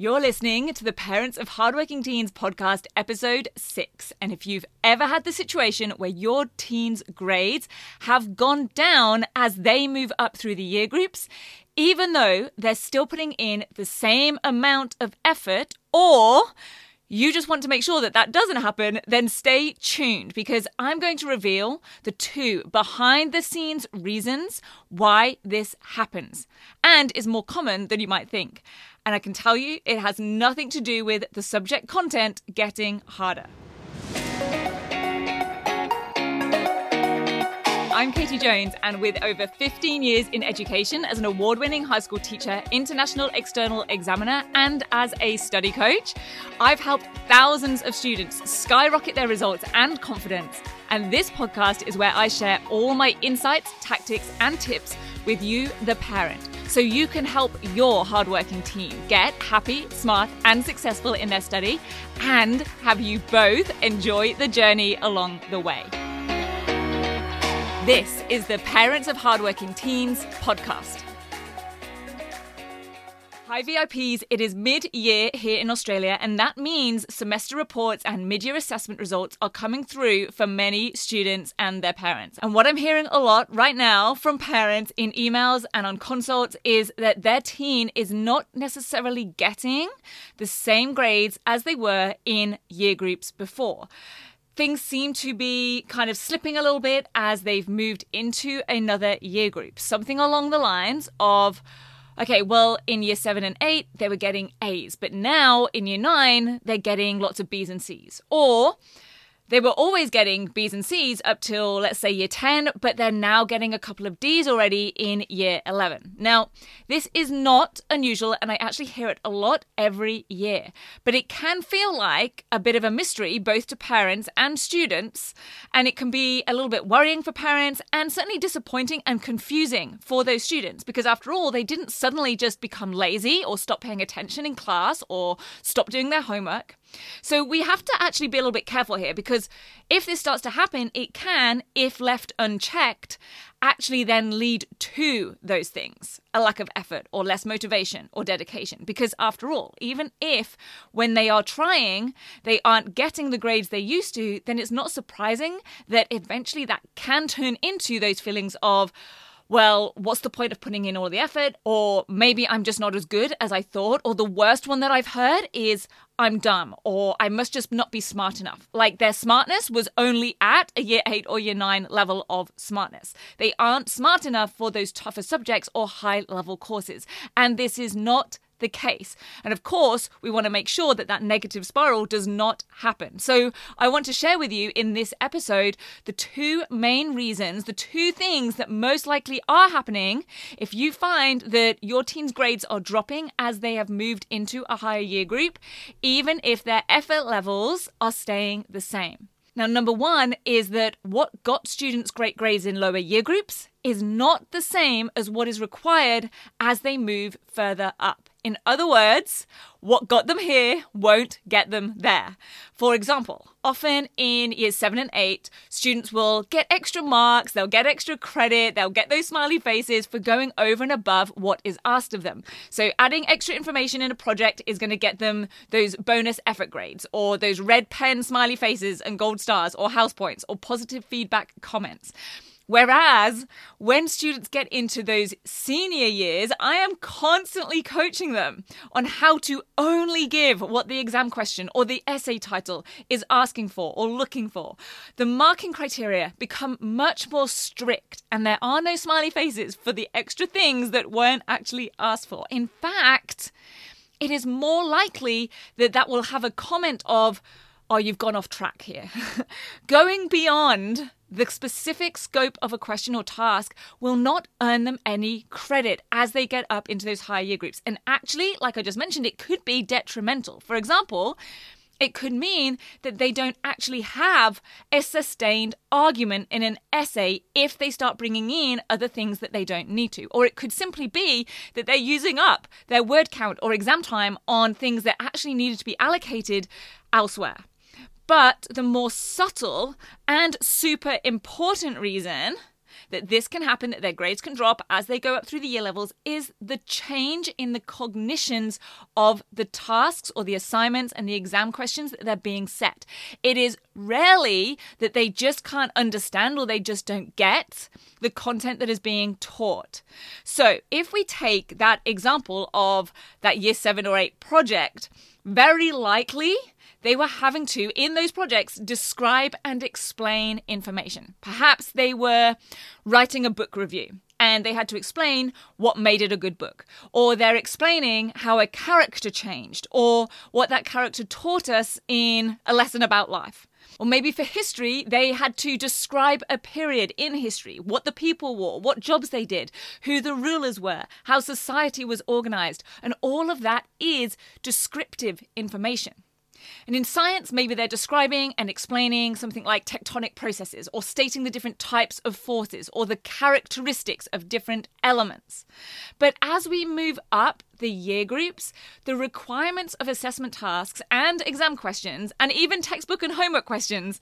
You're listening to the Parents of Hardworking Teens podcast, episode six. And if you've ever had the situation where your teens' grades have gone down as they move up through the year groups, even though they're still putting in the same amount of effort, or you just want to make sure that that doesn't happen, then stay tuned because I'm going to reveal the two behind the scenes reasons why this happens and is more common than you might think. And I can tell you, it has nothing to do with the subject content getting harder. I'm Katie Jones, and with over 15 years in education as an award winning high school teacher, international external examiner, and as a study coach, I've helped thousands of students skyrocket their results and confidence. And this podcast is where I share all my insights, tactics, and tips with you, the parent so you can help your hardworking team get happy, smart, and successful in their study and have you both enjoy the journey along the way. This is the Parents of Hardworking Teens podcast. Hi, VIPs. It is mid year here in Australia, and that means semester reports and mid year assessment results are coming through for many students and their parents. And what I'm hearing a lot right now from parents in emails and on consults is that their teen is not necessarily getting the same grades as they were in year groups before things seem to be kind of slipping a little bit as they've moved into another year group. Something along the lines of, okay, well, in year seven and eight, they were getting A's, but now in year nine, they're getting lots of B's and C's. Or they were always getting B's and C's up till, let's say, year 10, but they're now getting a couple of D's already in year 11. Now, this is not unusual, and I actually hear it a lot every year, but it can feel like a bit of a mystery both to parents and students, and it can be a little bit worrying for parents and certainly disappointing and confusing for those students because, after all, they didn't suddenly just become lazy or stop paying attention in class or stop doing their homework. So we have to actually be a little bit careful here because if this starts to happen, it can, if left unchecked, actually then lead to those things a lack of effort or less motivation or dedication. Because after all, even if when they are trying, they aren't getting the grades they used to, then it's not surprising that eventually that can turn into those feelings of, well, what's the point of putting in all the effort? Or maybe I'm just not as good as I thought. Or the worst one that I've heard is I'm dumb or I must just not be smart enough. Like their smartness was only at a year eight or year nine level of smartness. They aren't smart enough for those tougher subjects or high level courses. And this is not the case. And of course, we want to make sure that that negative spiral does not happen. So, I want to share with you in this episode the two main reasons, the two things that most likely are happening if you find that your teen's grades are dropping as they have moved into a higher year group, even if their effort levels are staying the same. Now, number one is that what got students great grades in lower year groups is not the same as what is required as they move further up. In other words, what got them here won't get them there. For example, often in years seven and eight, students will get extra marks, they'll get extra credit, they'll get those smiley faces for going over and above what is asked of them. So, adding extra information in a project is going to get them those bonus effort grades, or those red pen smiley faces and gold stars, or house points, or positive feedback comments. Whereas when students get into those senior years, I am constantly coaching them on how to only give what the exam question or the essay title is asking for or looking for. The marking criteria become much more strict, and there are no smiley faces for the extra things that weren't actually asked for. In fact, it is more likely that that will have a comment of, oh, you've gone off track here. Going beyond the specific scope of a question or task will not earn them any credit as they get up into those higher year groups. And actually, like I just mentioned, it could be detrimental. For example, it could mean that they don't actually have a sustained argument in an essay if they start bringing in other things that they don't need to. Or it could simply be that they're using up their word count or exam time on things that actually needed to be allocated elsewhere. But the more subtle and super important reason that this can happen, that their grades can drop as they go up through the year levels, is the change in the cognitions of the tasks or the assignments and the exam questions that they're being set. It is rarely that they just can't understand or they just don't get the content that is being taught. So, if we take that example of that year seven or eight project, very likely they were having to, in those projects, describe and explain information. Perhaps they were writing a book review and they had to explain what made it a good book. Or they're explaining how a character changed or what that character taught us in a lesson about life. Or maybe for history, they had to describe a period in history, what the people wore, what jobs they did, who the rulers were, how society was organized. And all of that is descriptive information. And in science, maybe they're describing and explaining something like tectonic processes, or stating the different types of forces, or the characteristics of different elements. But as we move up the year groups, the requirements of assessment tasks and exam questions, and even textbook and homework questions,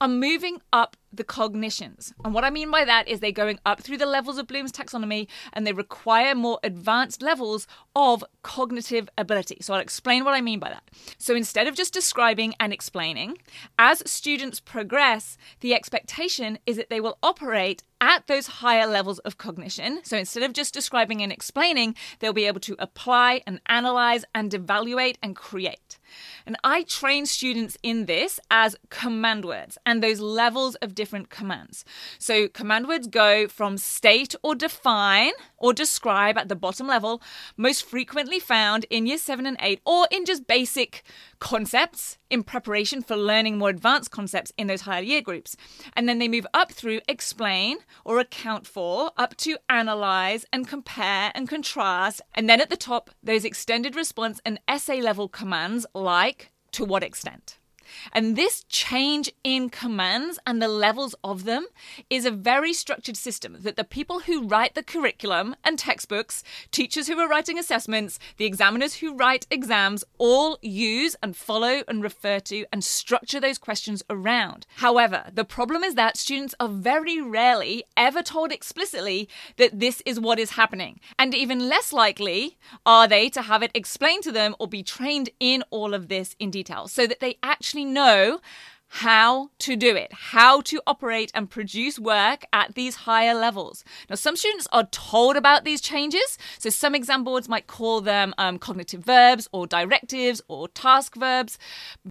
are moving up the cognitions. And what I mean by that is they're going up through the levels of Bloom's taxonomy and they require more advanced levels of cognitive ability. So I'll explain what I mean by that. So instead of just describing and explaining, as students progress, the expectation is that they will operate at those higher levels of cognition. So instead of just describing and explaining, they'll be able to apply and analyze and evaluate and create. And I train students in this as command words and those levels of different commands. So command words go from state or define or describe at the bottom level, most frequently found in year 7 and 8 or in just basic concepts in preparation for learning more advanced concepts in those higher year groups. And then they move up through explain or account for, up to analyze and compare and contrast. And then at the top, those extended response and essay level commands like to what extent. And this change in commands and the levels of them is a very structured system that the people who write the curriculum and textbooks, teachers who are writing assessments, the examiners who write exams all use and follow and refer to and structure those questions around. However, the problem is that students are very rarely ever told explicitly that this is what is happening. And even less likely are they to have it explained to them or be trained in all of this in detail so that they actually actually know how to do it, how to operate and produce work at these higher levels. Now, some students are told about these changes. So, some exam boards might call them um, cognitive verbs or directives or task verbs,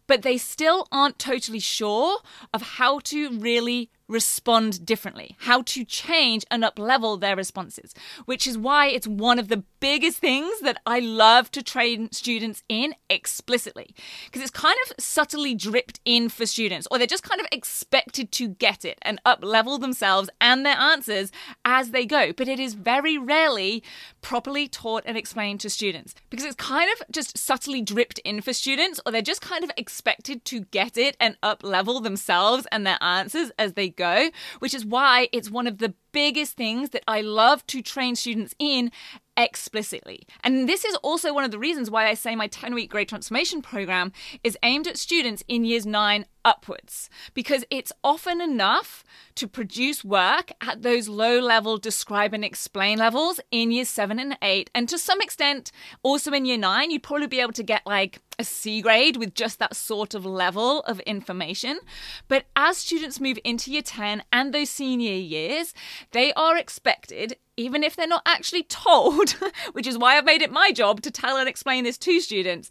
but they still aren't totally sure of how to really respond differently, how to change and up level their responses, which is why it's one of the biggest things that I love to train students in explicitly. Because it's kind of subtly dripped in for students, or they're just kind of expected to get it and up level themselves and their answers as they go. But it is very rarely properly taught and explained to students because it's kind of just subtly dripped in for students, or they're just kind of expected to get it and up level themselves and their answers as they go, which is why it's one of the biggest things that I love to train students in explicitly. And this is also one of the reasons why I say my 10 week grade transformation program is aimed at students in years 9 upwards because it's often enough to produce work at those low level describe and explain levels in year 7 and 8 and to some extent also in year 9 you'd probably be able to get like a C grade with just that sort of level of information but as students move into year 10 and those senior years they are expected even if they're not actually told, which is why I've made it my job to tell and explain this to students.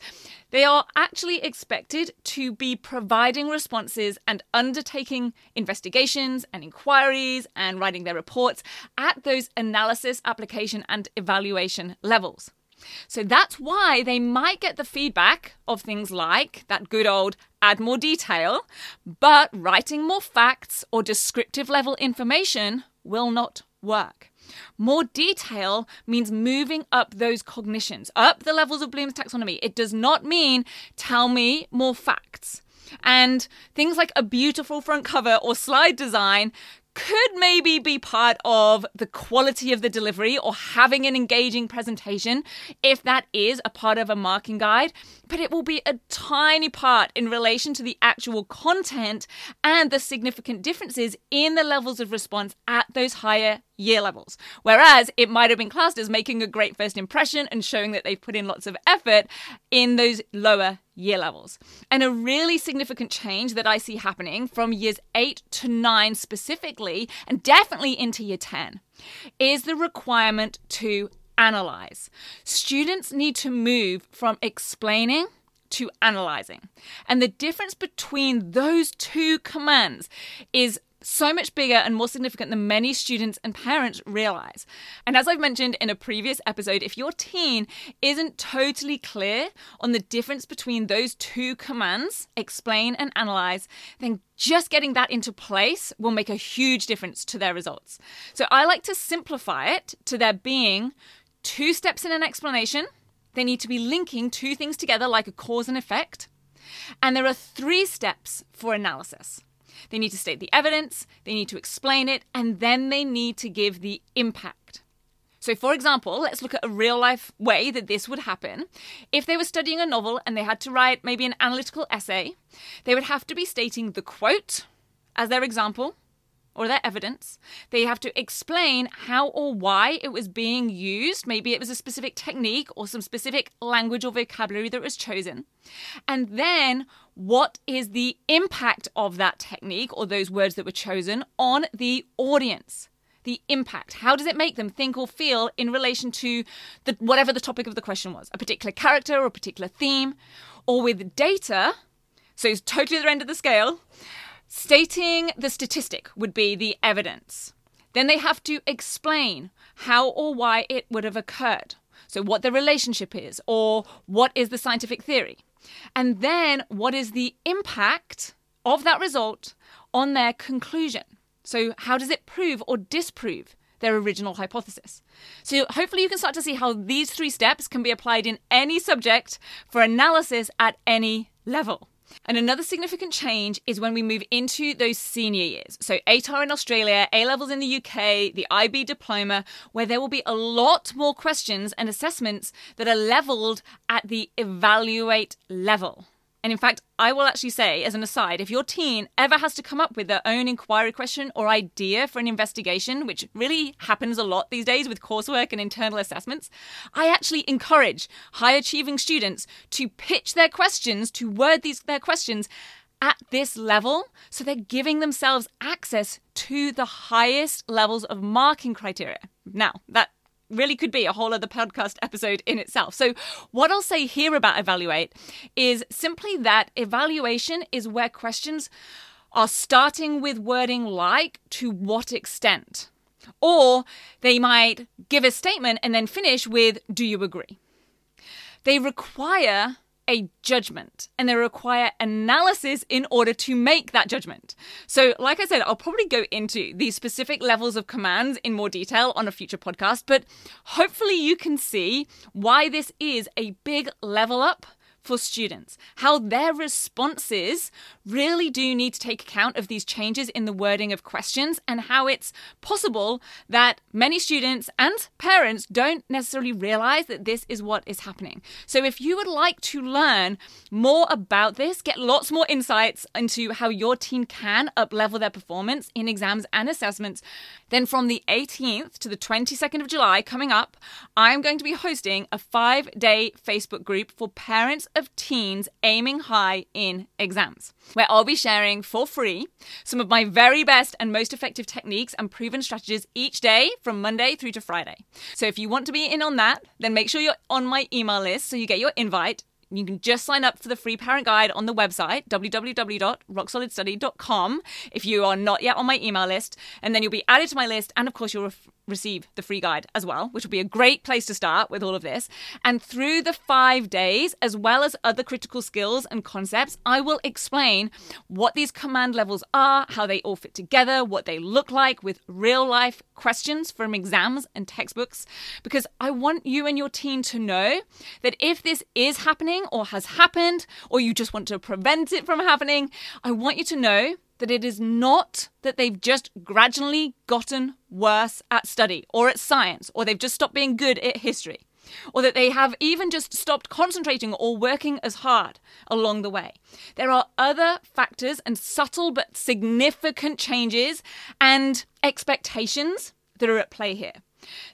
They are actually expected to be providing responses and undertaking investigations and inquiries and writing their reports at those analysis, application, and evaluation levels. So that's why they might get the feedback of things like that good old add more detail, but writing more facts or descriptive level information will not work. More detail means moving up those cognitions, up the levels of Bloom's taxonomy. It does not mean tell me more facts. And things like a beautiful front cover or slide design could maybe be part of the quality of the delivery or having an engaging presentation if that is a part of a marking guide, but it will be a tiny part in relation to the actual content and the significant differences in the levels of response at those higher year levels. Whereas it might have been classed as making a great first impression and showing that they've put in lots of effort in those lower year levels. And a really significant change that I see happening from years 8 to 9 specifically, and definitely into year 10, is the requirement to analyze. Students need to move from explaining to analyzing. And the difference between those two commands is so much bigger and more significant than many students and parents realize. And as I've mentioned in a previous episode, if your teen isn't totally clear on the difference between those two commands, explain and analyze, then just getting that into place will make a huge difference to their results. So I like to simplify it to there being two steps in an explanation. They need to be linking two things together like a cause and effect. And there are three steps for analysis. They need to state the evidence, they need to explain it, and then they need to give the impact. So, for example, let's look at a real life way that this would happen. If they were studying a novel and they had to write maybe an analytical essay, they would have to be stating the quote as their example, or their evidence. They have to explain how or why it was being used. Maybe it was a specific technique or some specific language or vocabulary that was chosen. And then what is the impact of that technique or those words that were chosen on the audience? The impact. How does it make them think or feel in relation to the, whatever the topic of the question was? A particular character or a particular theme? Or with data, so it's totally the end of the scale. Stating the statistic would be the evidence. Then they have to explain how or why it would have occurred. So, what the relationship is, or what is the scientific theory. And then, what is the impact of that result on their conclusion? So, how does it prove or disprove their original hypothesis? So, hopefully, you can start to see how these three steps can be applied in any subject for analysis at any level. And another significant change is when we move into those senior years. So, ATAR in Australia, A levels in the UK, the IB diploma, where there will be a lot more questions and assessments that are leveled at the evaluate level. And in fact, I will actually say, as an aside, if your teen ever has to come up with their own inquiry question or idea for an investigation, which really happens a lot these days with coursework and internal assessments, I actually encourage high achieving students to pitch their questions, to word these their questions at this level so they're giving themselves access to the highest levels of marking criteria. Now, that really could be a whole other podcast episode in itself. So, what I'll say here about evaluate is simply that evaluation is where questions are starting with wording like to what extent. Or they might give a statement and then finish with do you agree? They require a judgment and they require analysis in order to make that judgment. So, like I said, I'll probably go into these specific levels of commands in more detail on a future podcast, but hopefully you can see why this is a big level up for students, how their responses really do need to take account of these changes in the wording of questions, and how it's possible that many students and parents don't necessarily realize that this is what is happening. So, if you would like to learn more about this, get lots more insights into how your team can uplevel their performance in exams and assessments, then from the 18th to the 22nd of July coming up, I'm going to be hosting a five day Facebook group for parents of teens aiming high in exams, where I'll be sharing for free some of my very best and most effective techniques and proven strategies each day from Monday through to Friday. So if you want to be in on that, then make sure you're on my email list so you get your invite. You can just sign up for the free parent guide on the website, www.rocksolidstudy.com, if you are not yet on my email list. And then you'll be added to my list. And of course, you'll receive the free guide as well, which will be a great place to start with all of this. And through the five days, as well as other critical skills and concepts, I will explain what these command levels are, how they all fit together, what they look like with real life questions from exams and textbooks, because I want you and your team to know that if this is happening or has happened, or you just want to prevent it from happening, I want you to know that it is not that they've just gradually gotten worse at study or at science, or they've just stopped being good at history, or that they have even just stopped concentrating or working as hard along the way. There are other factors and subtle but significant changes and expectations that are at play here.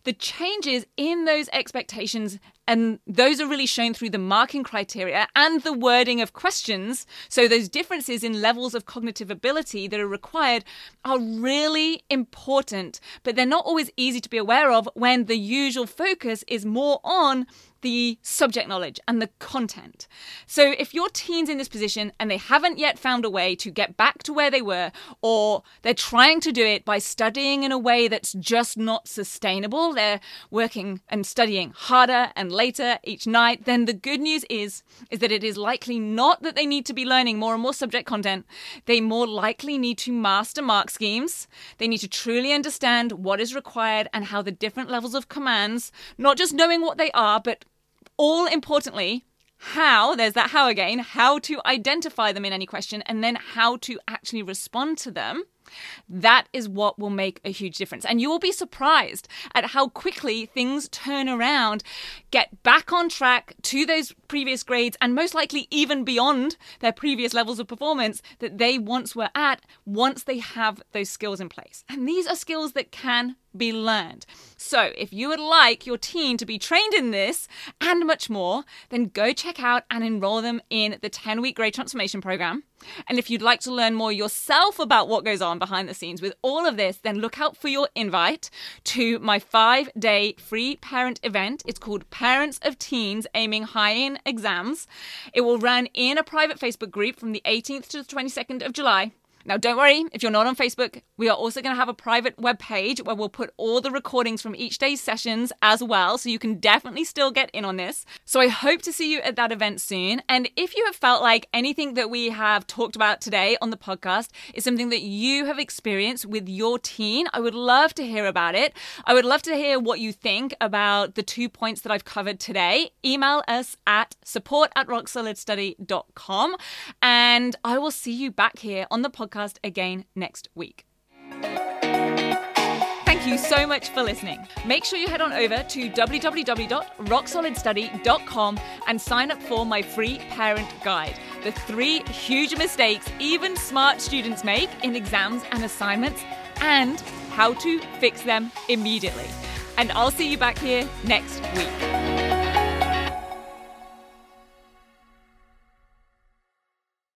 The changes in those expectations, and those are really shown through the marking criteria and the wording of questions. So, those differences in levels of cognitive ability that are required are really important, but they're not always easy to be aware of when the usual focus is more on the subject knowledge and the content. So if your teen's in this position and they haven't yet found a way to get back to where they were, or they're trying to do it by studying in a way that's just not sustainable, they're working and studying harder and later each night, then the good news is is that it is likely not that they need to be learning more and more subject content. They more likely need to master mark schemes. They need to truly understand what is required and how the different levels of commands, not just knowing what they are, but all importantly, how, there's that how again, how to identify them in any question and then how to actually respond to them. That is what will make a huge difference. And you will be surprised at how quickly things turn around, get back on track to those previous grades, and most likely even beyond their previous levels of performance that they once were at once they have those skills in place. And these are skills that can be learned. So, if you would like your teen to be trained in this and much more, then go check out and enroll them in the 10 week grade transformation program. And if you'd like to learn more yourself about what goes on behind the scenes with all of this, then look out for your invite to my five day free parent event. It's called Parents of Teens Aiming High in Exams. It will run in a private Facebook group from the 18th to the 22nd of July. Now, don't worry if you're not on Facebook. We are also going to have a private web page where we'll put all the recordings from each day's sessions as well, so you can definitely still get in on this. So I hope to see you at that event soon. And if you have felt like anything that we have talked about today on the podcast is something that you have experienced with your teen, I would love to hear about it. I would love to hear what you think about the two points that I've covered today. Email us at support at rocksolidstudy.com and I will see you back here on the podcast podcast again next week. Thank you so much for listening. Make sure you head on over to www.rocksolidstudy.com and sign up for my free parent guide. The three huge mistakes even smart students make in exams and assignments, and how to fix them immediately. And I'll see you back here next week.